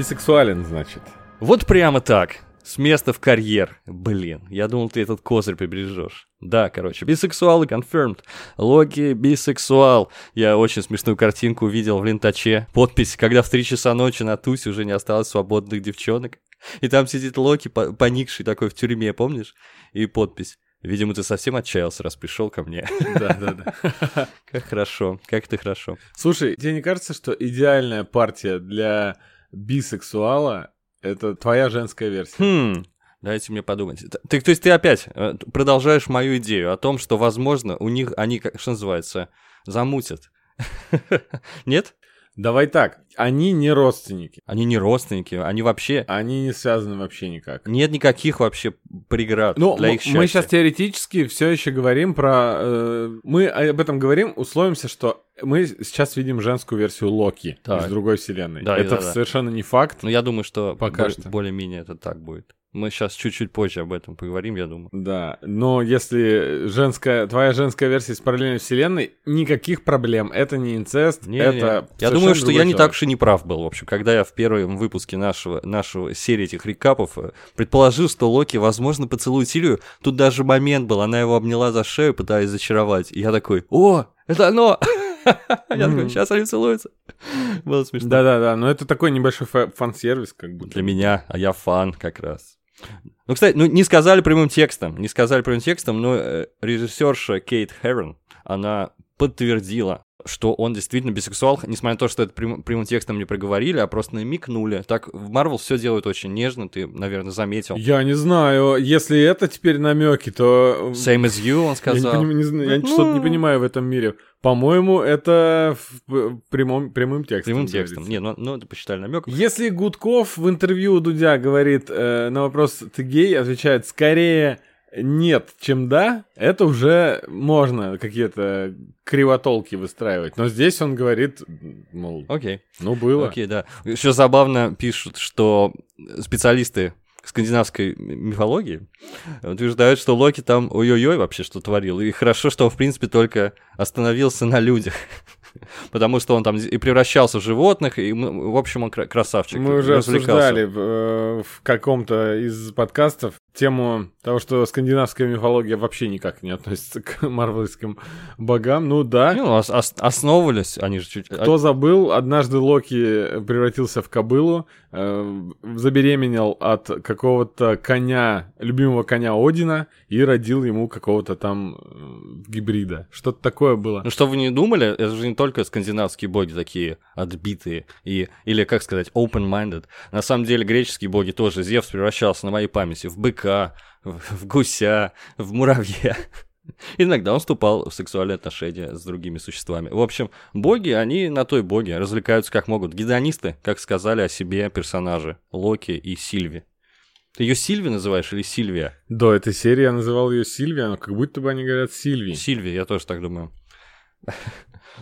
бисексуален, значит. Вот прямо так. С места в карьер. Блин, я думал, ты этот козырь прибережешь. Да, короче, бисексуалы confirmed. Локи бисексуал. Я очень смешную картинку увидел в лентаче. Подпись, когда в 3 часа ночи на тусе уже не осталось свободных девчонок. И там сидит Локи, поникший такой в тюрьме, помнишь? И подпись. Видимо, ты совсем отчаялся, раз пришел ко мне. Да, да, да. Как хорошо, как ты хорошо. Слушай, тебе не кажется, что идеальная партия для бисексуала это твоя женская версия. Хм, дайте мне подумать. Ты, то есть ты опять э, продолжаешь мою идею о том, что, возможно, у них они, как что называется, замутят. Нет? Давай так, они не родственники. Они не родственники, они вообще... Они не связаны вообще никак. Нет никаких вообще преград ну, для их счастья. Мы сейчас теоретически все еще говорим про... Э, мы об этом говорим, условимся, что мы сейчас видим женскую версию Локи так. из другой вселенной. Да, это да, да. совершенно не факт. Но я думаю, что пока что более-менее это так будет. Мы сейчас чуть-чуть позже об этом поговорим, я думаю. Да, но если женская, твоя женская версия из параллельной вселенной, никаких проблем. Это не инцест, не, это... Не. Я думаю, что я не так уж и не прав был, в общем, когда я в первом выпуске нашего, нашего серии этих рекапов э, предположил, что Локи, возможно, поцелует Силию. Тут даже момент был, она его обняла за шею, пытаясь зачаровать. И я такой, о, это оно! Я такой, сейчас они целуются. Было смешно. Да-да-да, но это такой небольшой фан-сервис, как бы. Для меня, а я фан как раз. Ну, кстати, ну, не сказали прямым текстом, не сказали прямым текстом, но э, режиссерша Кейт Херон, она подтвердила, что он действительно бисексуал, несмотря на то, что это прям, прямым текстом не проговорили, а просто намекнули. Так в Марвел все делают очень нежно, ты, наверное, заметил. Я не знаю, если это теперь намеки, то... Same as you, он сказал. Я, не, не, не, я ну... что-то не понимаю в этом мире. По-моему, это в прямом, прямым текстом. Прямым текстом. Не, ну, ну это посчитали намек. Если Гудков в интервью у Дудя говорит э, на вопрос «ты гей?», отвечает «скорее нет, чем да, это уже можно какие-то кривотолки выстраивать. Но здесь он говорит, мол, окей. ну было. Окей, да. Еще забавно пишут, что специалисты скандинавской мифологии утверждают, что Локи там ой-ой-ой вообще что творил. И хорошо, что он, в принципе, только остановился на людях. Потому что он там и превращался в животных, и, в общем, он красавчик. Мы уже обсуждали в, э, в каком-то из подкастов тему того, что скандинавская мифология вообще никак не относится к марвелским богам. Ну да. Ну, ос- ос- основывались они же чуть... Кто забыл, однажды Локи превратился в кобылу, э, забеременел от какого-то коня, любимого коня Одина, и родил ему какого-то там э, гибрида. Что-то такое было. Ну что вы не думали, это же не только скандинавские боги такие отбитые, и, или, как сказать, open-minded. На самом деле греческие боги тоже. Зевс превращался на моей памяти в быка, быка, в гуся, в муравья. Иногда он вступал в сексуальные отношения с другими существами. В общем, боги, они на той боге, развлекаются как могут. Гедонисты, как сказали о себе персонажи Локи и Сильви. Ты ее Сильви называешь или Сильвия? До этой серии я называл ее Сильвия, но как будто бы они говорят Сильви. Сильви, я тоже так думаю.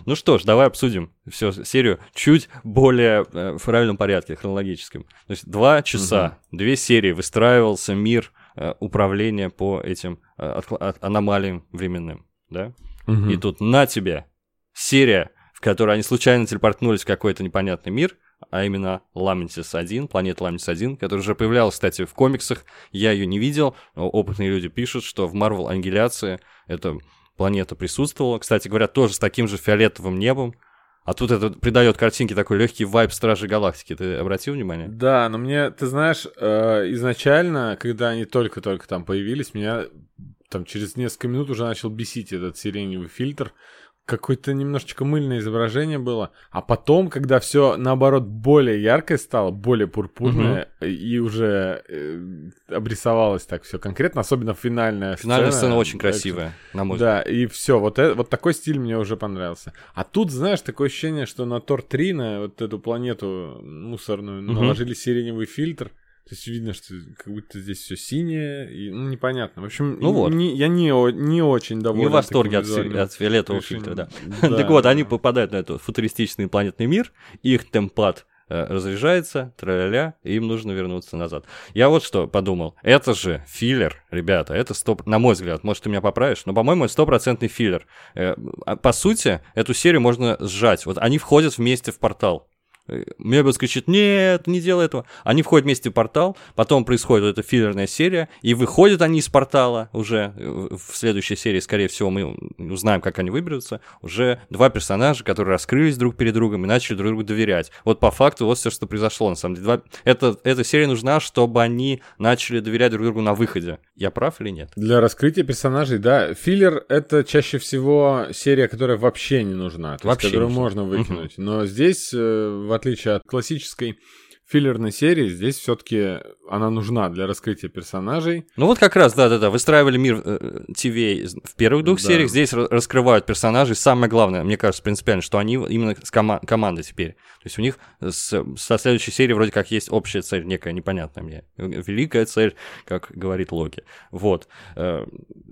Ну что ж, давай обсудим всю серию чуть более э, в правильном порядке, хронологическом. То есть два часа, угу. две серии выстраивался мир э, управления по этим э, от, от аномалиям временным, да? Угу. И тут на тебе серия, в которой они случайно телепортнулись в какой-то непонятный мир, а именно Ламентис 1, планета Ламентис 1, которая уже появлялась, кстати, в комиксах. Я ее не видел, но опытные люди пишут, что в Marvel Ангеляции это планета присутствовала. Кстати говоря, тоже с таким же фиолетовым небом. А тут это придает картинке такой легкий вайб Стражи Галактики. Ты обратил внимание? Да, но мне, ты знаешь, э, изначально, когда они только-только там появились, меня там через несколько минут уже начал бесить этот сиреневый фильтр какое-то немножечко мыльное изображение было. А потом, когда все наоборот более яркое стало, более пурпурное, угу. и уже э, обрисовалось так все конкретно, особенно финальная Финальная сцена, сцена очень красивая, на мой взгляд. Да, и все, вот, это, вот такой стиль мне уже понравился. А тут, знаешь, такое ощущение, что на Тор-3, на вот эту планету мусорную, угу. наложили сиреневый фильтр. То есть видно, что как будто здесь все синее, и ну, непонятно. В общем, ну вот. не, я не, не очень доволен. Не в восторге от, от фиолетового фильтра, да. да. так вот, они попадают на этот футуристичный планетный мир, их темплат э, разряжается, тра-ля-ля, и им нужно вернуться назад. Я вот что подумал. Это же филлер, ребята, это стоп... На мой взгляд, может, ты меня поправишь, но, по-моему, это стопроцентный филлер. Э, а, по сути, эту серию можно сжать. Вот они входят вместе в портал. Мебиус кричит, нет, не делай этого. Они входят вместе в портал, потом происходит вот эта филлерная серия, и выходят они из портала уже. В следующей серии, скорее всего, мы узнаем, как они выберутся. Уже два персонажа, которые раскрылись друг перед другом и начали друг другу доверять. Вот по факту вот все, что произошло, на самом деле. Два... Это, эта серия нужна, чтобы они начали доверять друг другу на выходе. Я прав или нет? Для раскрытия персонажей, да. Филлер — это чаще всего серия, которая вообще не нужна. То вообще есть, которую можно выкинуть. Угу. Но здесь, э, в отличие от классической филлерной серии, здесь все-таки она нужна для раскрытия персонажей. Ну вот как раз, да-да-да, выстраивали мир э, ТВ в первых двух да. сериях, здесь раскрывают персонажей. Самое главное, мне кажется, принципиально, что они именно с кома- командой теперь. То есть у них с, со следующей серии вроде как есть общая цель, некая непонятная мне. Великая цель, как говорит Локи. Вот. Э,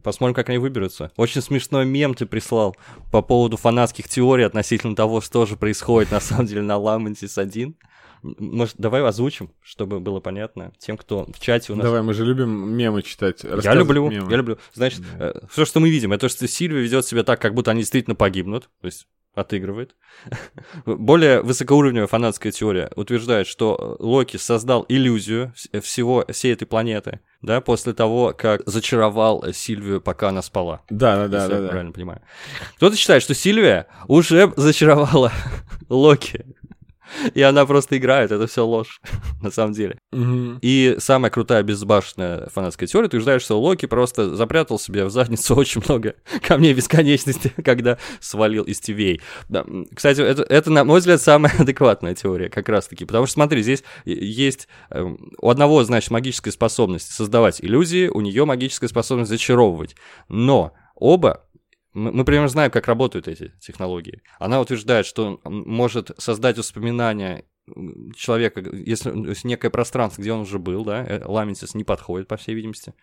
посмотрим, как они выберутся. Очень смешной мем ты прислал по поводу фанатских теорий относительно того, что же происходит на самом деле на Ламентис 1. Может, давай озвучим, чтобы было понятно тем, кто в чате у нас. Давай, мы же любим мемы читать. Я люблю, мемы. я люблю. Значит, да. э, все, что мы видим, это то, что Сильвия ведет себя так, как будто они действительно погибнут. То есть отыгрывает. Более высокоуровневая фанатская теория утверждает, что Локи создал иллюзию всего всей этой планеты, да, после того, как зачаровал Сильвию, пока она спала. Да, да, да, да. Правильно понимаю. Кто-то считает, что Сильвия уже зачаровала Локи. И она просто играет, это все ложь, на самом деле. Угу. И самая крутая безбашенная фанатская теория утверждает, что Локи просто запрятал себе в задницу очень много камней бесконечности, когда свалил из ТВ. Да. Кстати, это, это, на мой взгляд, самая адекватная теория как раз-таки. Потому что, смотри, здесь есть э, у одного, значит, магическая способность создавать иллюзии, у нее магическая способность зачаровывать. Но оба мы, мы примерно знаем, как работают эти технологии. Она утверждает, что может создать воспоминания человека, если, если некое пространство, где он уже был, да, э, Ламентис не подходит, по всей видимости.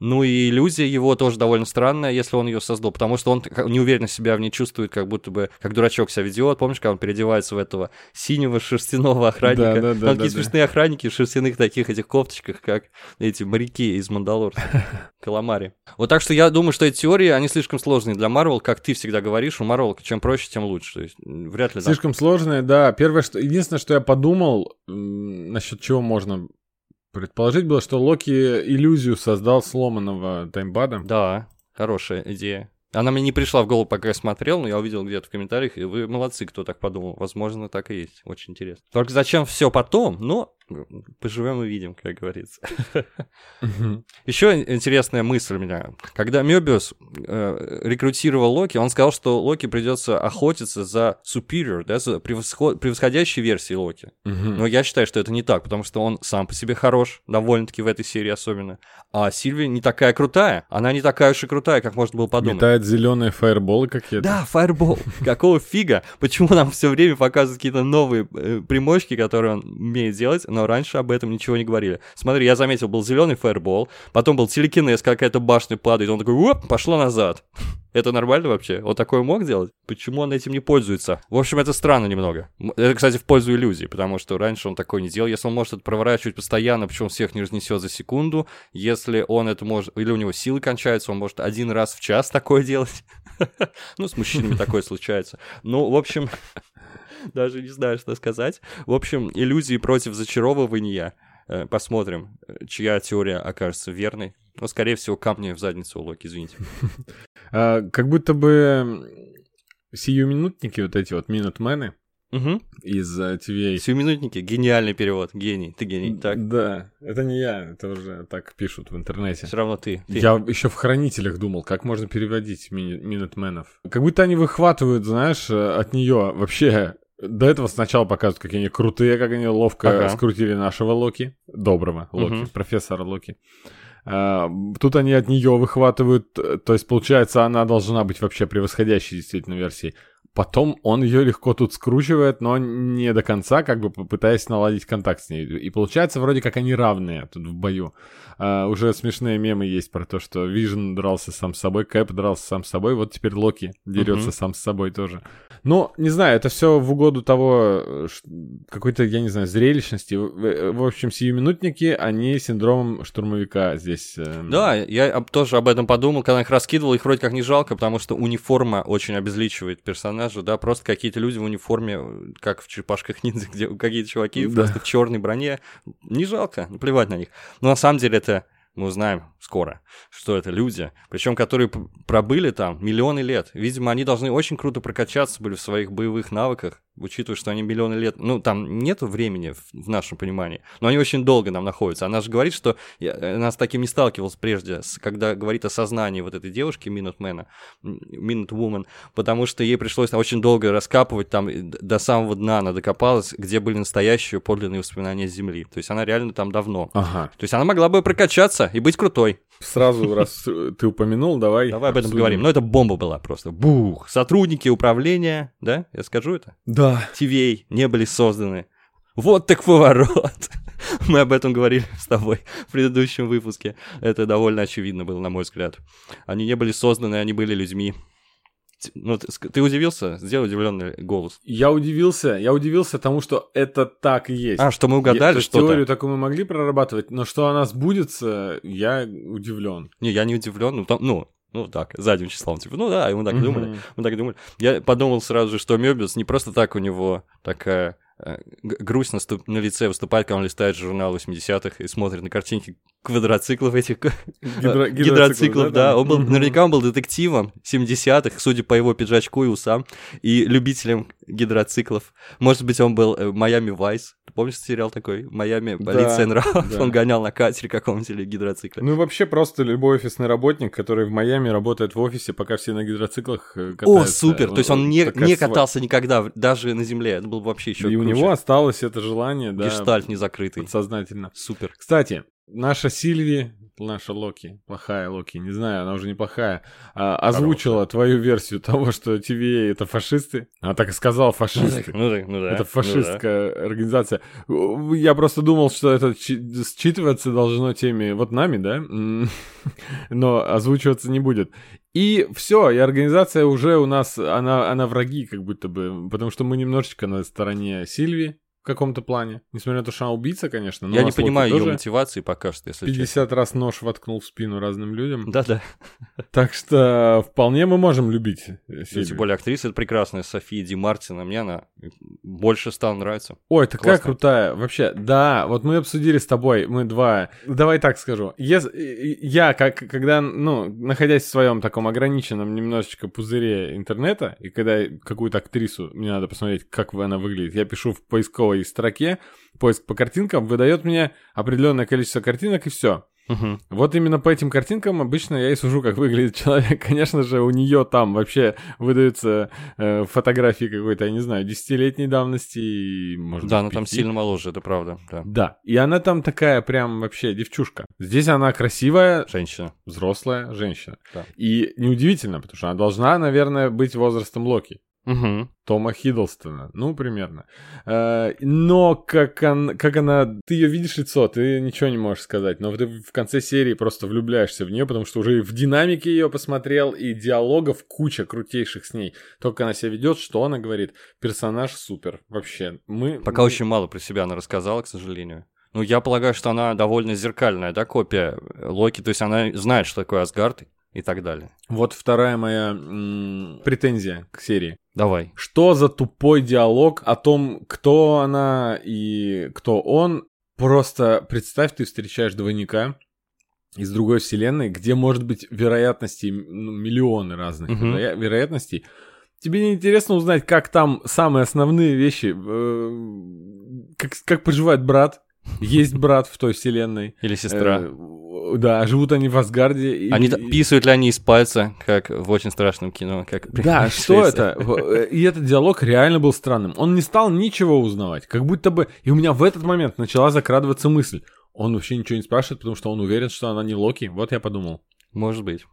Ну и иллюзия его тоже довольно странная, если он ее создал, потому что он неуверенно себя в ней чувствует, как будто бы, как дурачок себя ведет. Помнишь, как он переодевается в этого синего шерстяного охранника? Да, да, да, Там такие да, смешные да. охранники в шерстяных таких этих кофточках, как эти моряки из Мандалорца, Каламари. Вот так что я думаю, что эти теории, они слишком сложные для Марвел, как ты всегда говоришь, у Марвел чем проще, тем лучше. То есть вряд ли... Слишком сложные, да. Первое, что... Единственное, что я подумал, насчет чего можно Предположить было, что Локи иллюзию создал сломанного таймбада. Да, хорошая идея. Она мне не пришла в голову, пока я смотрел, но я увидел где-то в комментариях, и вы молодцы, кто так подумал. Возможно, так и есть. Очень интересно. Только зачем все потом? Но поживем и видим, как говорится. Еще интересная мысль у меня. Когда Мёбиус э, рекрутировал Локи, он сказал, что Локи придется охотиться за superior, да, за превосход... превосходящей версией Локи. Но я считаю, что это не так, потому что он сам по себе хорош, довольно-таки в этой серии особенно. А Сильвия не такая крутая. Она не такая уж и крутая, как можно было подумать. Метает зеленые фаерболы какие-то. Да, фаербол. Какого фига? Почему нам все время показывают какие-то новые э, примочки, которые он умеет делать, но раньше об этом ничего не говорили. Смотри, я заметил, был зеленый фаербол, потом был телекинез, какая-то башня падает, он такой, оп, пошло назад. Это нормально вообще? Он такое мог делать? Почему он этим не пользуется? В общем, это странно немного. Это, кстати, в пользу иллюзии, потому что раньше он такое не делал. Если он может это проворачивать постоянно, почему всех не разнесет за секунду, если он это может... Или у него силы кончаются, он может один раз в час такое делать. Ну, с мужчинами такое случается. Ну, в общем, Даже не знаю, что сказать. В общем, иллюзии против зачаровывания. Э, посмотрим, чья теория окажется верной. Но, скорее всего, камни в задницу у Локи, извините. А, как будто бы сиюминутники, вот эти вот минутмены, Угу. Из TVA. Сиюминутники, гениальный перевод, гений, ты гений, так. Да, это не я, это уже так пишут в интернете. Все равно ты. ты. Я еще в хранителях думал, как можно переводить ми- минутменов. Как будто они выхватывают, знаешь, от нее вообще до этого сначала показывают, какие они крутые, как они ловко ага. скрутили нашего Локи, доброго Локи, угу. профессора Локи. А, тут они от нее выхватывают, то есть получается, она должна быть вообще превосходящей действительно версией. Потом он ее легко тут скручивает, но не до конца, как бы пытаясь наладить контакт с ней. И получается, вроде как они равные тут в бою. А, уже смешные мемы есть про то, что Вижн дрался сам с собой, Кэп дрался сам с собой, вот теперь Локи дерется uh-huh. сам с собой тоже. Ну, не знаю, это все в угоду того, какой-то, я не знаю, зрелищности. В общем, сиюминутники, они синдромом штурмовика здесь. Э... Да, я тоже об этом подумал, когда их раскидывал, их вроде как не жалко, потому что униформа очень обезличивает персонажа персонажа, да, просто какие-то люди в униформе, как в черепашках ниндзя, где какие-то чуваки Да. просто в черной броне. Не жалко, плевать на них. Но на самом деле это мы узнаем скоро, что это люди, причем которые пробыли там миллионы лет. Видимо, они должны очень круто прокачаться были в своих боевых навыках, учитывая, что они миллионы лет... Ну, там нету времени в, нашем понимании, но они очень долго нам находятся. Она же говорит, что... Я, она с таким не сталкивалась прежде, когда говорит о сознании вот этой девушки, Минутмена, Минут Woman, потому что ей пришлось очень долго раскапывать там до самого дна она докопалась, где были настоящие подлинные воспоминания Земли. То есть она реально там давно. Ага. То есть она могла бы прокачаться и быть крутой. Сразу, раз ты упомянул, давай. Давай об этом поговорим. Но это бомба была просто. Бух. Сотрудники управления, да, я скажу это, Да. TVA не были созданы. Вот так поворот. Мы об этом говорили с тобой в предыдущем выпуске. Это довольно очевидно было, на мой взгляд. Они не были созданы, они были людьми. Ну, ты, ты удивился? Сделай удивленный голос. Я удивился, я удивился тому, что это так и есть. А, что мы угадали то есть что-то? Теорию такую мы могли прорабатывать, но что она сбудется, я удивлен. Не, я не удивлен. Ну, там- ну, ну так, задним числом. Типа, ну да, и мы так думали. Мгм. Мы так думали. Я подумал сразу же, что Мёбиус не просто так у него такая грусть на, ступ- на лице выступает, когда он листает журнал 80-х и смотрит на картинки квадроциклов этих Гидро- э, гидроциклов, да. Он был, наверняка он был детективом 70-х, судя по его пиджачку и усам, и любителем гидроциклов. Может быть, он был э, Майами Вайс. Помнишь сериал такой? Майами полиция нравов. да. Он гонял на катере каком-нибудь или гидроцикле. Ну и вообще просто любой офисный работник, который в Майами работает в офисе, пока все на гидроциклах э, О, катаются. супер! То есть он не, не катался никогда, даже на земле. Это был вообще еще него осталось это желание, да, Гештальт незакрытый. подсознательно. Супер. Кстати, наша Сильви, наша Локи, плохая Локи, не знаю, она уже неплохая, а, озвучила твою версию того, что TVA это фашисты. Она так и сказала, фашисты. Ну да, ну да. Это ну да. фашистская организация. Я просто думал, что это чи- считываться должно теми вот нами, да? Но озвучиваться не будет. И все, и организация уже у нас, она, она враги как будто бы, потому что мы немножечко на стороне Сильви каком-то плане. Несмотря на то, что она убийца, конечно. но Я не понимаю ее мотивации пока что, если честно. 50 раз нож воткнул в спину разным людям. Да-да. Так что вполне мы можем любить э, Ну. Тем более актриса это прекрасная София Ди Мартина. Мне она больше стала нравиться. Ой, такая Классно. крутая. Вообще, да, вот мы обсудили с тобой, мы два. Давай так скажу. Ес- Я, как, когда, ну, находясь в своем таком ограниченном немножечко пузыре интернета, и когда какую-то актрису, мне надо посмотреть, как она выглядит, я пишу в поисковой строке, поиск по картинкам, выдает мне определенное количество картинок, и все. Мгм. Вот именно по этим картинкам обычно я и сужу, как выглядит человек. Конечно же, у нее там вообще выдаются э, фотографии какой-то, я не знаю, десятилетней давности, и, может Да, быть, она там сильно моложе, это правда. Да. Да, и она там такая прям вообще девчушка. Здесь она красивая, Женщина. взрослая женщина. Да. И неудивительно, потому что она должна, наверное, быть возрастом Локи. Мгм. Тома Хиддлстона, ну, примерно. Э, Но как, он, как она... Ты ее видишь лицо, ты ничего не можешь сказать, но ты в конце серии просто влюбляешься в нее, потому что уже в динамике ее посмотрел, и диалогов куча крутейших с ней. То, как она себя ведет, что она говорит. Персонаж супер, вообще. Мы... Пока очень мало про себя она рассказала, к сожалению. Ну, я полагаю, что она довольно зеркальная, да, копия Локи. То есть она знает, что такое Асгард и так далее. Вот вторая моя м, претензия к серии. Давай. Что за тупой диалог о том, кто она и кто он? Просто представь, ты встречаешь двойника из другой вселенной, где может быть вероятностей ну, миллионы разных Мгм. вероя- вероятностей. Тебе не интересно узнать, как там самые основные вещи, э, как, как поживает брат? Есть брат в той вселенной. Или сестра. Э, да, живут они в Асгарде. и- Они писают ли они из пальца, как в очень страшном кино? Как Да, что это? Э, И этот диалог реально был странным. Он не стал ничего узнавать. Как будто бы... И у меня в этот момент начала закрадываться мысль. Он вообще ничего не спрашивает, потому что он уверен, что она не Локи. Вот я подумал. Может быть.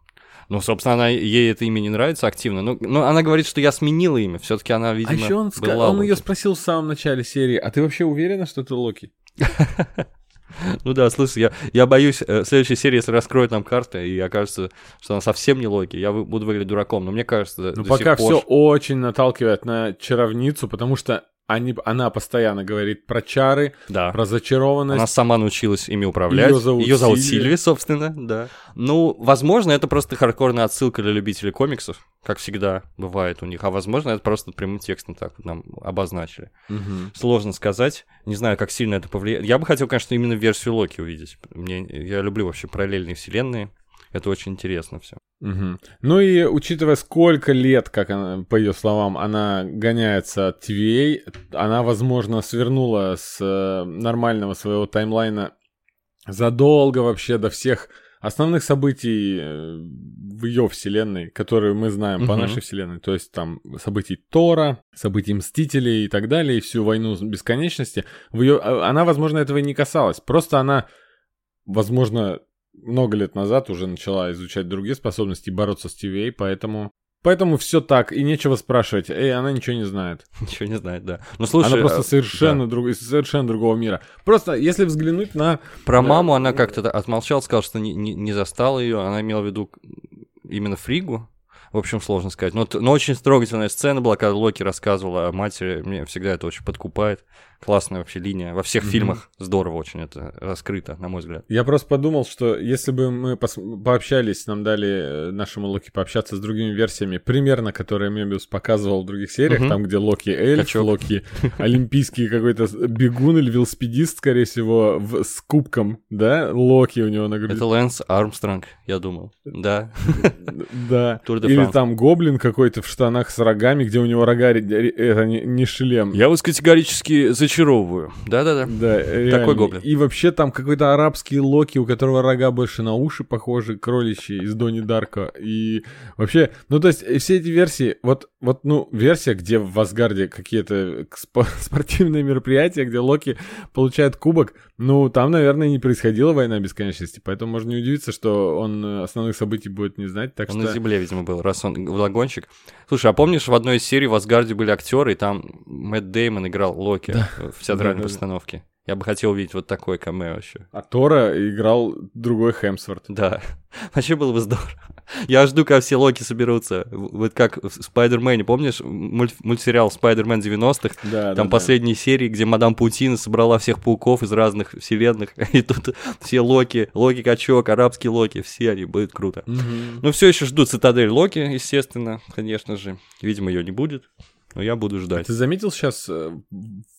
Ну, собственно, она, ей это имя не нравится активно. Ну, ну она говорит, что я сменила имя. Все-таки она, видимо, а еще он, была он ее спросил в самом начале серии, а ты вообще уверена, что ты Локи? Ну да, слушай, я, я боюсь, э, в следующей серии, если раскроют нам карты, и окажется, что она совсем не Локи, я буду выглядеть дураком. Но мне кажется, Ну, пока пор... все очень наталкивает на чаровницу, потому что они, она постоянно говорит про чары, Да. про зачарованность. Она сама научилась ими управлять. Её зовут Её Сильви. Сильви, собственно, да. Ну, возможно, это просто хардкорная отсылка для любителей комиксов, как всегда бывает у них, а возможно это просто прямым текстом так вот нам обозначили. Мгм. Сложно сказать, не знаю, как сильно это повлияет. Я бы хотел, конечно, именно версию Локи увидеть. Мне, я люблю вообще параллельные вселенные, это очень интересно все. Мгм. Ну и учитывая, сколько лет, как она, по ее словам, она гоняется от TVA, она, возможно, свернула с э, нормального своего таймлайна задолго вообще до всех основных событий э, в ее вселенной, которые мы знаем по Мгм. нашей вселенной. То есть там событий Тора, событий Мстителей и так далее, и всю войну бесконечности. В ее, а- она, возможно, этого и не касалась. Просто она, возможно, много лет назад уже начала изучать другие способности и бороться с TVA, поэтому... Поэтому все так, и нечего спрашивать. Эй, она ничего не знает. Ничего не знает, да. Ну слушай, она просто э, совершенно, друг... из совершенно другого мира. Просто, если взглянуть на... Про Да. маму она как-то отмолчала, сказала, что не, не, не застала ее. Она имела в виду именно Фригу. В общем, сложно сказать. Но, но очень трогательная сцена была, когда Локи рассказывала о матери. Мне всегда это очень подкупает. Классная вообще линия. Во всех Мгм. фильмах здорово очень это раскрыто, на мой взгляд. Я просто подумал, что если бы мы пос- пообщались, нам дали э, нашему Локи пообщаться с другими версиями, примерно, которые Мебиус показывал в других сериях, Мгм. там, где Локи эльф, Качок. Локи олимпийский какой-то бегун или велосипедист, скорее всего, в- с кубком, да, Локи у него на груди. Это Лэнс Армстронг, я думал. Да. Да. Или там гоблин какой-то в штанах с рогами, где у него рога, это не, шлем. Я вас категорически зачаровываю. Да-да-да. Да, реально. гоблин. И вообще там какой-то арабский Локи, у которого рога больше на уши похожи, кроличьи из Дони Дарка. И вообще, ну то есть все эти версии, вот, вот ну, версия, где в Асгарде какие-то спо- спортивные мероприятия, где Локи получает кубок, ну там, наверное, не происходила война бесконечности, поэтому можно не удивиться, что он э, основных событий будет не знать, так Он что... на земле, видимо, был, раз он вагончик. Слушай, а помнишь, в одной из серий в Асгарде были актеры, и там Мэтт Деймон играл Локи в театральной Да-да-да. постановке. Я бы хотел увидеть вот такой камео еще. А Тора играл другой Хемсворт. Да, вообще было бы здорово. Я жду, когда все Локи соберутся. Вот как в Спайдермене, помнишь мульт- мультсериал Спайдермен 90-х? Да, Там последние серии, где мадам Паутина собрала всех пауков из разных вселенных, и тут все Локи, Локи-качок, арабский Локи, все они, будет круто. Мгм. Ну, все еще жду цитадель Локи, естественно, конечно же. Видимо, ее не будет, но я буду ждать. Ты заметил сейчас в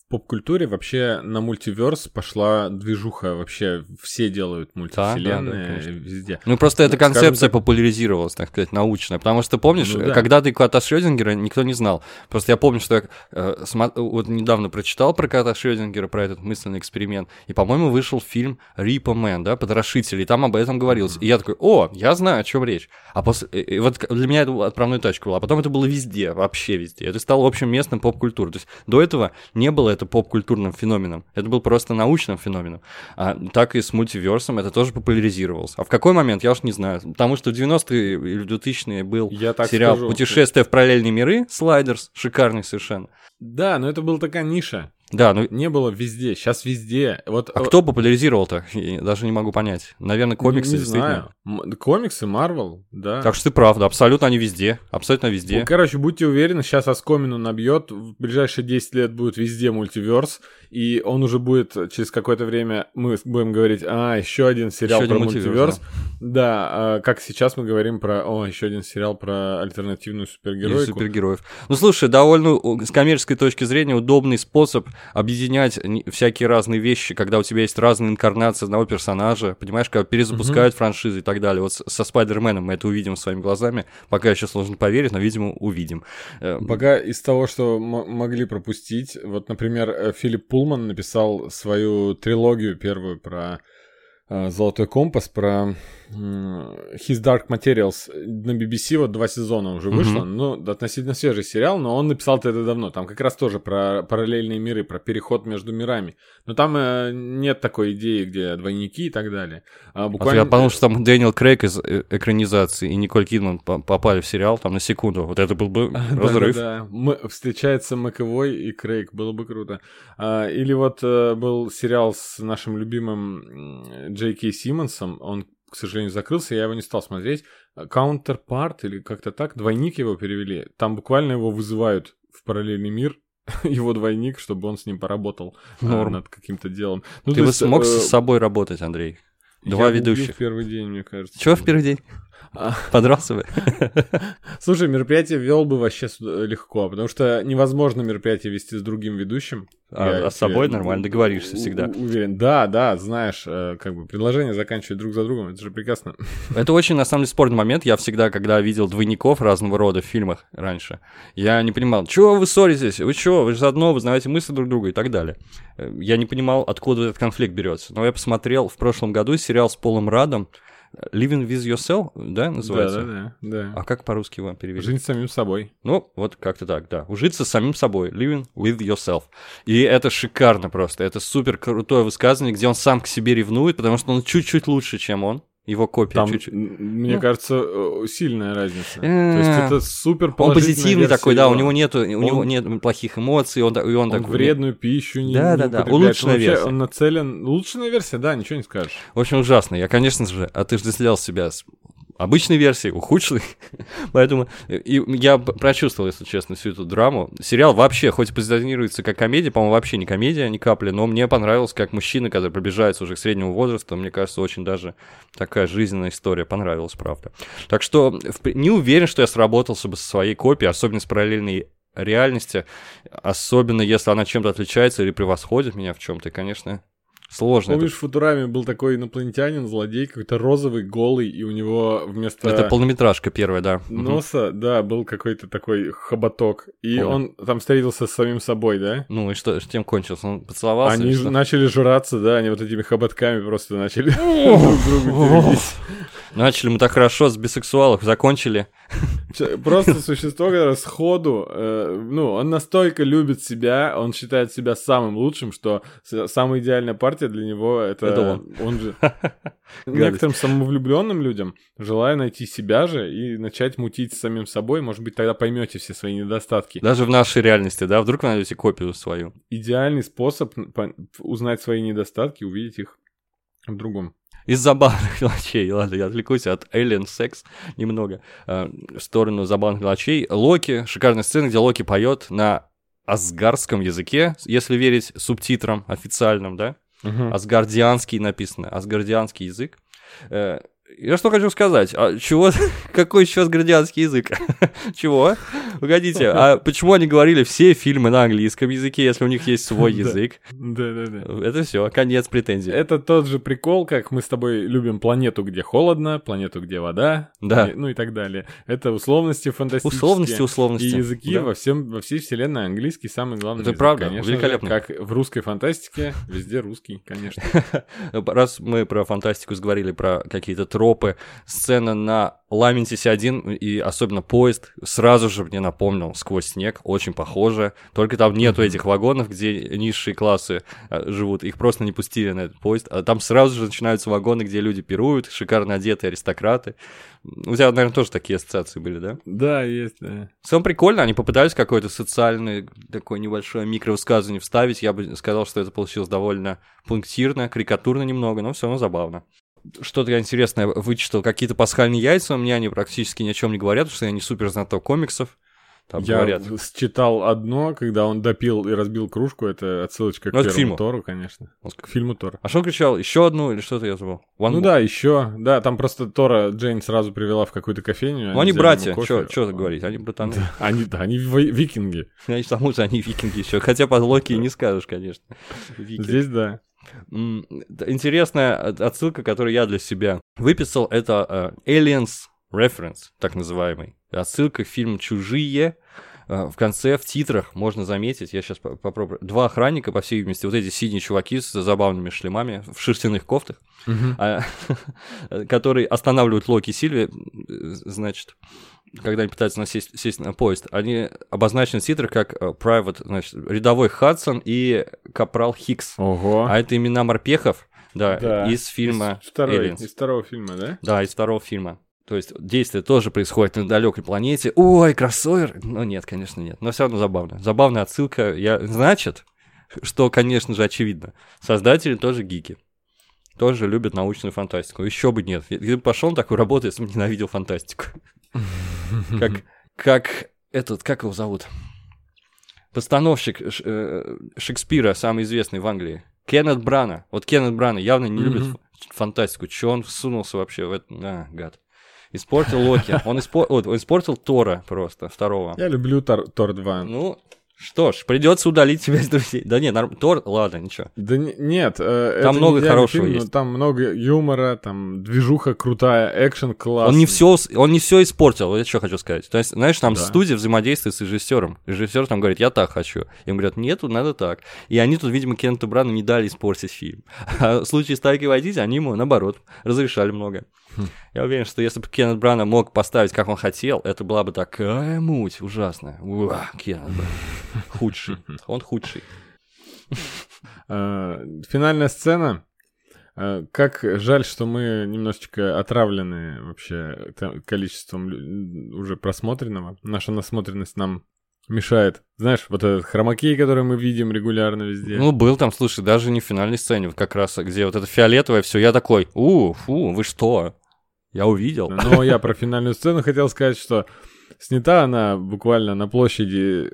поп-культуре вообще на мультиверс пошла движуха, вообще все делают мультивселенные конечно. везде. Ну, просто эта Ну, скажем концепция так- популяризировалась, так сказать, научная. Потому что, помнишь, Ну да. когда ты кота Шрёдингера никто не знал. Просто я помню, что я э, смо- вот недавно прочитал про кота Шрёдингера, про этот мысленный эксперимент. И, по-моему, вышел фильм Рипа Мэн, да, Потрошитель, и там об этом говорилось. И я такой, о, я знаю, о чем речь. А после... и- и вот для меня это отправной точкой была. А потом это было везде, вообще везде. Это стало общим местом поп-культуры. То есть до этого не было это поп-культурным феноменом. Это был просто научным феноменом. А так и с мультиверсом это тоже популяризировалось. А в какой момент, я уж не знаю. Потому что в 90-е или в 2000-е был Я так сериал скажу. «Путешествие в параллельные миры», Слайдерс, шикарный совершенно. Да, но это была такая ниша. Да, ну Не было везде, сейчас везде. Вот а э, кто популяризировал-то? Я даже не могу понять. Наверное, комиксы не действительно. знаю. Комиксы, Марвел, да. Так что ты прав, да, абсолютно они везде. Абсолютно везде. Ну, короче, будьте уверены, сейчас Оскомину набьет, в ближайшие 10 лет будет везде мультиверс, и он уже будет через какое-то время, мы будем говорить, а, еще один сериал один про мультиверс, мультиверс. Да, а, как сейчас мы говорим про, о, еще один сериал про альтернативную Или супергеройку. супергероев. Ну, слушай, довольно у- с коммерческой точки зрения удобный способ объединять всякие разные вещи, когда у тебя есть разные инкарнации одного персонажа, понимаешь, когда перезапускают франшизы и так далее. Вот со Спайдерменом мы это увидим своими глазами. Пока еще сложно поверить, но, видимо, увидим. Э, Пока из того, что могли пропустить, вот, например, э, Филипп Пулман написал свою трилогию первую про э, Золотой компас, про His Dark Materials на BBC, вот два сезона уже вышло, ну, относительно свежий сериал, но он написал это давно, там как раз тоже про параллельные миры, про переход между мирами, но там э, нет такой идеи, где двойники и так далее. А а буквально... я подумал, что там Дэниел Крейг из э, экранизации и Николь Кидман по- попали в сериал там на секунду. Вот это был бы разрыв. Да, встречается Маковой и Крейг, было бы круто. А, или вот э, был сериал с нашим любимым Джей Кей Симмонсом, он, к сожалению, закрылся, я его не стал смотреть. Counterpart или как-то так, двойник его перевели. Там буквально его вызывают в параллельный мир, его двойник, чтобы он с ним поработал а, Норм. над каким-то делом. Ну, Ты бы есть, смог э, с собой работать, Андрей? Два я ведущих. в первый день, мне кажется. Чего в первый день? Подрался бы. Слушай, мероприятие вел бы вообще легко, потому что невозможно мероприятие вести с другим ведущим. А, а с собой нормально договоришься всегда. Уверен. Да, да, знаешь, э, как бы предложение заканчивать друг за другом, это же прекрасно. Это очень, на самом деле, спорный момент. Я всегда, когда видел двойников разного рода в фильмах раньше, я не понимал, чего вы ссоритесь, вы что, вы же заодно, вы знаете мысли друг друга и так далее. Э, я не понимал, откуда этот конфликт берется. Но я посмотрел в прошлом году сериал с Полом Радом, Living with yourself, да, называется? Да, да, да. А как по-русски его перевели? Жить с самим собой. Ну, вот как-то так, да. Ужиться с самим собой. Living with yourself. И это шикарно просто. Это супер крутое высказывание, где он сам к себе ревнует, потому что он чуть-чуть лучше, чем он его копия Там, чуть-чуть. Мне Ну. кажется, сильная разница. Э, То есть это супер Он позитивный такой, да, у него нет нету, у него нет плохих эмоций, он, и он, он такой. вредную пищу не Да, не да, да, улучшенная Он вообще- версия. Он нацелен... Улучшенная версия, да, ничего не скажешь. В общем, ужасно. Я, конечно же, отождествлял себя с обычной версией, ухудшенной. Поэтому и я прочувствовал, если честно, всю эту драму. Сериал вообще, хоть и позиционируется как комедия, по-моему, вообще не комедия, ни капли, но мне понравилось, как мужчина, который приближается уже к среднему возрасту, мне кажется, очень даже такая жизненная история. Понравилась, правда. Так что не уверен, что я сработался бы со своей копией, особенно с параллельной реальности, особенно если она чем-то отличается или превосходит меня в чем-то, конечно, сложно. это Помнишь, в Футураме был такой инопланетянин, злодей, какой-то розовый, голый, и у него вместо Это полнометражка первая, да. Носа, да, был какой-то такой хоботок. И Помню. он там встретился с самим собой, да? Ну и что, тем кончился? Он поцеловался? Они ж- начали жраться, да, они вот этими хоботками просто начали друг теребить. Начали мы так хорошо с бисексуалов, закончили. Просто существо, которое сходу, э, ну, он настолько любит себя, он считает себя самым лучшим, что самая идеальная партия для него это, Это он. же. Некоторым самовлюбленным людям, желая найти себя же и начать мутить с самим собой, может быть, тогда поймете все свои недостатки. Даже в нашей реальности, да? Вдруг вы найдете копию свою. Идеальный способ по- узнать свои недостатки, увидеть их в другом. Из забавных мелочей, ладно, я отвлекусь от Alien Sex немного э, в сторону забавных мелочей. Локи, шикарная сцена, где Локи поет на асгарском языке, если верить субтитрам официальным, да? Асгардианский написано, асгардианский язык. Э, Я что хочу сказать, а чего, какой еще асгардианский язык? Чего? Погодите, а почему они говорили все фильмы на английском языке, если у них есть свой Да. язык? Да-да-да. Это все, конец претензий. Это тот же прикол, как мы с тобой любим планету, где холодно, планету, где вода, Да. и- ну и так далее. Это условности фантастические. Условности, условности. И языки Да. во, всем, во всей вселенной английский самый главный Это язык, правда, конечно же. великолепно. как в русской фантастике, везде русский, конечно. Раз мы про фантастику заговорили, про какие-то тропы, сцена на Ламентисе-1 и особенно поезд сразу же мне напомнил «Сквозь снег», очень похоже. Только там нету этих вагонов, где низшие классы а, живут, их просто не пустили на этот поезд. А там сразу же начинаются вагоны, где люди пируют, шикарно одетые аристократы. У тебя, наверное, тоже такие ассоциации были, да? Да, есть, да. В целом прикольно, они попытались какое-то социальное такое небольшое микровысказывание вставить. Я бы сказал, что это получилось довольно пунктирно, карикатурно немного, но все равно забавно. Что-то я интересное вычитал. Какие-то пасхальные яйца, мне они практически ни о чем не говорят, потому что я не супер знаток комиксов. Там Я говорят. читал одно, когда он допил и разбил кружку, это отсылочка к Ну, это к фильму. Тору, конечно. К фильму Тор. А что он кричал? Еще одну или что-то я забыл? One Ну more? да, еще, да, там просто Тора Джейн сразу привела в какую-то кофейню. Ну они братья, что говорить, они братаны. Они, да, они ви- викинги. Они к тому же они викинги еще. Хотя по Локи не скажешь, конечно. Здесь, да. Интересная от- отсылка, которую я для себя выписал, это э, Aliens Reference, так называемый. Отсылка к фильму «Чужие». Э, В конце, в титрах можно заметить, я сейчас попробую, два охранника, по всей видимости, вот эти синие чуваки с забавными шлемами в шерстяных кофтах, а, которые останавливают Локи Сильви, э, значит, когда они пытаются насесть, сесть на поезд, они обозначены в титрах как э, Private, значит, рядовой Хадсон и Капрал Хикс. Ого. А это имена морпехов, да, Да. из фильма Из, второй, Aliens. из второго фильма, да? Да, из второго фильма. То есть действие тоже происходит на далекой планете. Ой, кроссовер! Ну нет, конечно, нет. Но все равно забавно. Забавная отсылка. Я... Значит, что, конечно же, очевидно. Создатели тоже гики. Тоже любят научную фантастику. Еще бы нет. Я бы пошел на такую работу, если бы ненавидел фантастику. Как, как этот, как его зовут? Постановщик э, Шекспира, самый известный в Англии. Кеннет Брана. Вот Кеннет Брана явно не любит фантастику. Че он всунулся вообще в это? А, гад. Испортил Локи. Он, испор... вот, он испортил Тора просто, второго. Я люблю Тор, Тор 2. Ну, что ж, придется удалить тебя из друзей. Да нет, норм... Тор, ладно, ничего. Да не- нет, э, Там это много хорошего фильм, есть. там много юмора, там движуха крутая, экшен классный. Он не все, он не все испортил, вот я что хочу сказать. То есть, знаешь, там Да. студия взаимодействует с режиссером. Режиссер там говорит, я так хочу. Им говорят, нет, тут надо так. И они тут, видимо, Кеннету Брану не дали испортить фильм. А в случае с Тайкой Вайтити они ему, наоборот, разрешали много. Я уверен, что если бы Кеннет Брана мог поставить, как он хотел, это была бы такая муть ужасная. Уа, Кеннет Брана. Худший. Он худший. Э, Финальная сцена. Э, Как жаль, что мы немножечко отравлены вообще количеством уже просмотренного. Наша насмотренность нам мешает. Знаешь, вот этот хромакей, который мы видим регулярно везде. Ну, был там, слушай, даже не в финальной сцене, вот как раз, где вот это фиолетовое все, я такой, у, фу, вы что? Я увидел. Но я про финальную сцену хотел сказать, что снята она буквально на площади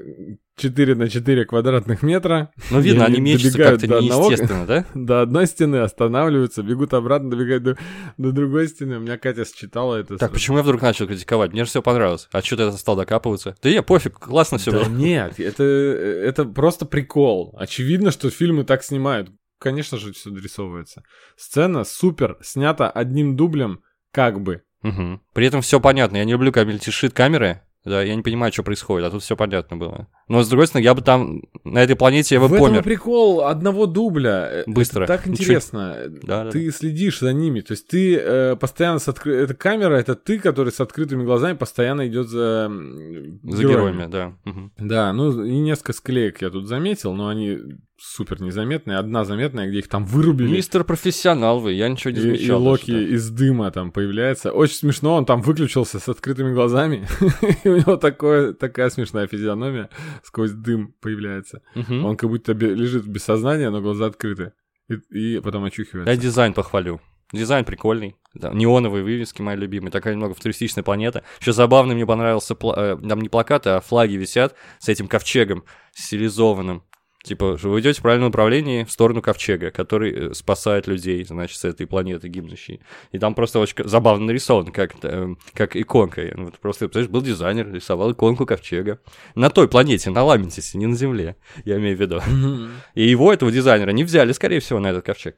4 на 4 квадратных метра. Ну, видно, они мечутся как-то до одного- неестественно, да? До одной стены останавливаются, бегут обратно, добегают до, до другой стены. У меня Катя считала это. Так, с- почему я вдруг начал критиковать? Мне же все понравилось. А что ты стал докапываться? Да не, пофиг, классно все Да было. нет, это, это просто прикол. Очевидно, что фильмы так снимают. Конечно же, все дорисовывается. Сцена супер, снята одним дублем, как бы. Мгм. При этом все понятно. Я не люблю, когда мельтешит камеры. Да, я не понимаю, что происходит, а тут все понятно было. Но, с другой стороны, я бы там, на этой планете, я бы В этом помер. прикол одного дубля. Э, Быстро. Это так интересно. Да, да, ты следишь за ними. То есть ты э, постоянно с откры... Эта камера, это ты, который с открытыми глазами постоянно идет за, За героями, да. Мгм. Да, ну и несколько склеек я тут заметил, но они супер незаметные. Одна заметная, где их там вырубили. Мистер профессионал вы, я ничего не И, и замечал. даже, Локи да. из дыма там появляется. Очень смешно, он там выключился с открытыми глазами. и у него такое, такая смешная физиономия сквозь дым появляется. Мгм. Он как будто лежит без сознания, но глаза открыты. И, и потом очухивается. Я дизайн похвалю. Дизайн прикольный. Да, неоновые вывески мои любимые. Такая немного футуристичная планета. Еще забавно мне понравился, пла- э, там не плакаты, а флаги висят с этим ковчегом стилизованным. Типа, вы идете в правильном направлении в сторону ковчега, который э, спасает людей, значит, с этой планеты гибнущей. И там просто очень забавно нарисован, как, э, как иконка. Вот просто, представляешь, был дизайнер, рисовал иконку ковчега. На той планете, на Ламентисе, не на Земле, я имею в виду. И его, этого дизайнера, не взяли, скорее всего, на этот ковчег.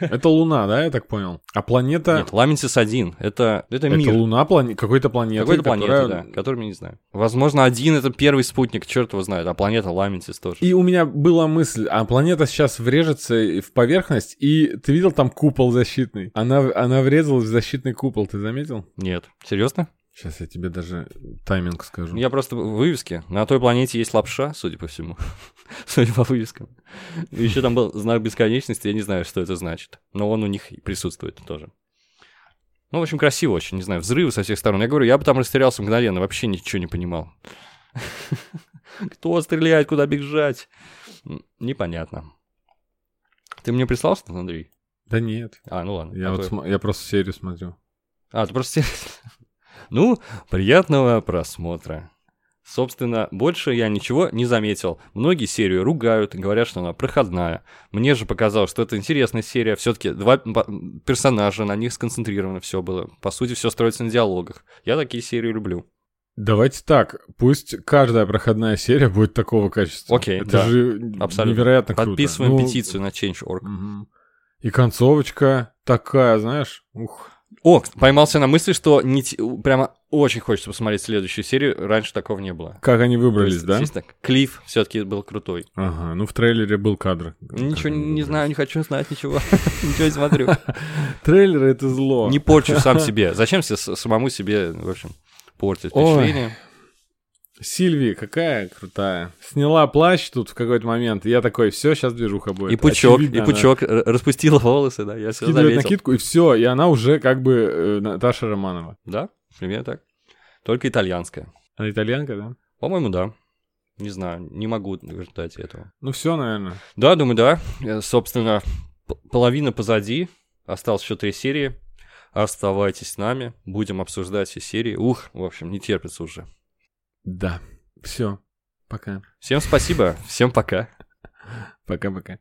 Это Луна, да, я так понял? А планета... Нет, Ламентис один. Это, это, Это мир. Луна плане... какой-то планеты, Какой-то планеты, которая- да, который мы не знаем. Возможно, один это первый спутник, черт его знает, а планета Ламентис тоже. И у меня была мысль, а планета сейчас врежется в поверхность, и ты видел там купол защитный? Она, она врезалась в защитный купол, ты заметил? Нет. Серьезно? Сейчас я тебе даже тайминг скажу. Я просто в вывеске. На той планете есть лапша, судя по всему. Судя по вывескам. Еще там был знак бесконечности, я не знаю, что это значит. Но он у них присутствует тоже. Ну, в общем, красиво очень, не знаю, взрывы со всех сторон. Я говорю, я бы там растерялся мгновенно, вообще ничего не понимал. Кто стреляет, куда бежать? Непонятно. Ты мне прислал что-то, Андрей? Да нет, А, ну ладно. я, А вот см- я просто серию смотрю. А, ты просто... Ну, приятного просмотра. Собственно, больше я ничего не заметил. Многие серию ругают, говорят, что она проходная. Мне же показалось, что это интересная серия. Все-таки два персонажа, на них сконцентрировано все было. По сути, все строится на диалогах. Я такие серии люблю. Давайте так, пусть каждая проходная серия будет такого качества. Окей, Это да, же абсолютно. невероятно круто. Подписываем Ну, петицию на Change.org. мгм. И концовочка такая, знаешь, ух. О, поймался на мысли, что не те- прямо очень хочется посмотреть следующую серию. Раньше такого не было. Как они выбрались, есть, да? Клифф все-таки был крутой. Ага, ну в трейлере был кадр. Ничего не выбрались. знаю, не хочу знать ничего. Ничего не смотрю. Трейлеры это зло. Не порчу сам себе. Зачем себе самому себе, в общем, портить Ой. впечатление? Сильви, какая крутая. Сняла плащ тут в какой-то момент. и Я такой, все, сейчас движуха будет. И пучок, Очевидно, и она пучок р- распустила волосы, да, я все заметил. накидку, и все. И она уже как бы э, Наташа Романова. Да, примерно так. Только итальянская. Она итальянка, да? По-моему, да. Не знаю, не могу ждать этого. Ну все, наверное. Да, думаю, да. Э, Собственно, половина позади. Осталось еще три серии. Оставайтесь с нами. Будем обсуждать все серии. Ух, в общем, не терпится уже. Да. Все. Пока. Всем спасибо. Всем пока. Пока-пока.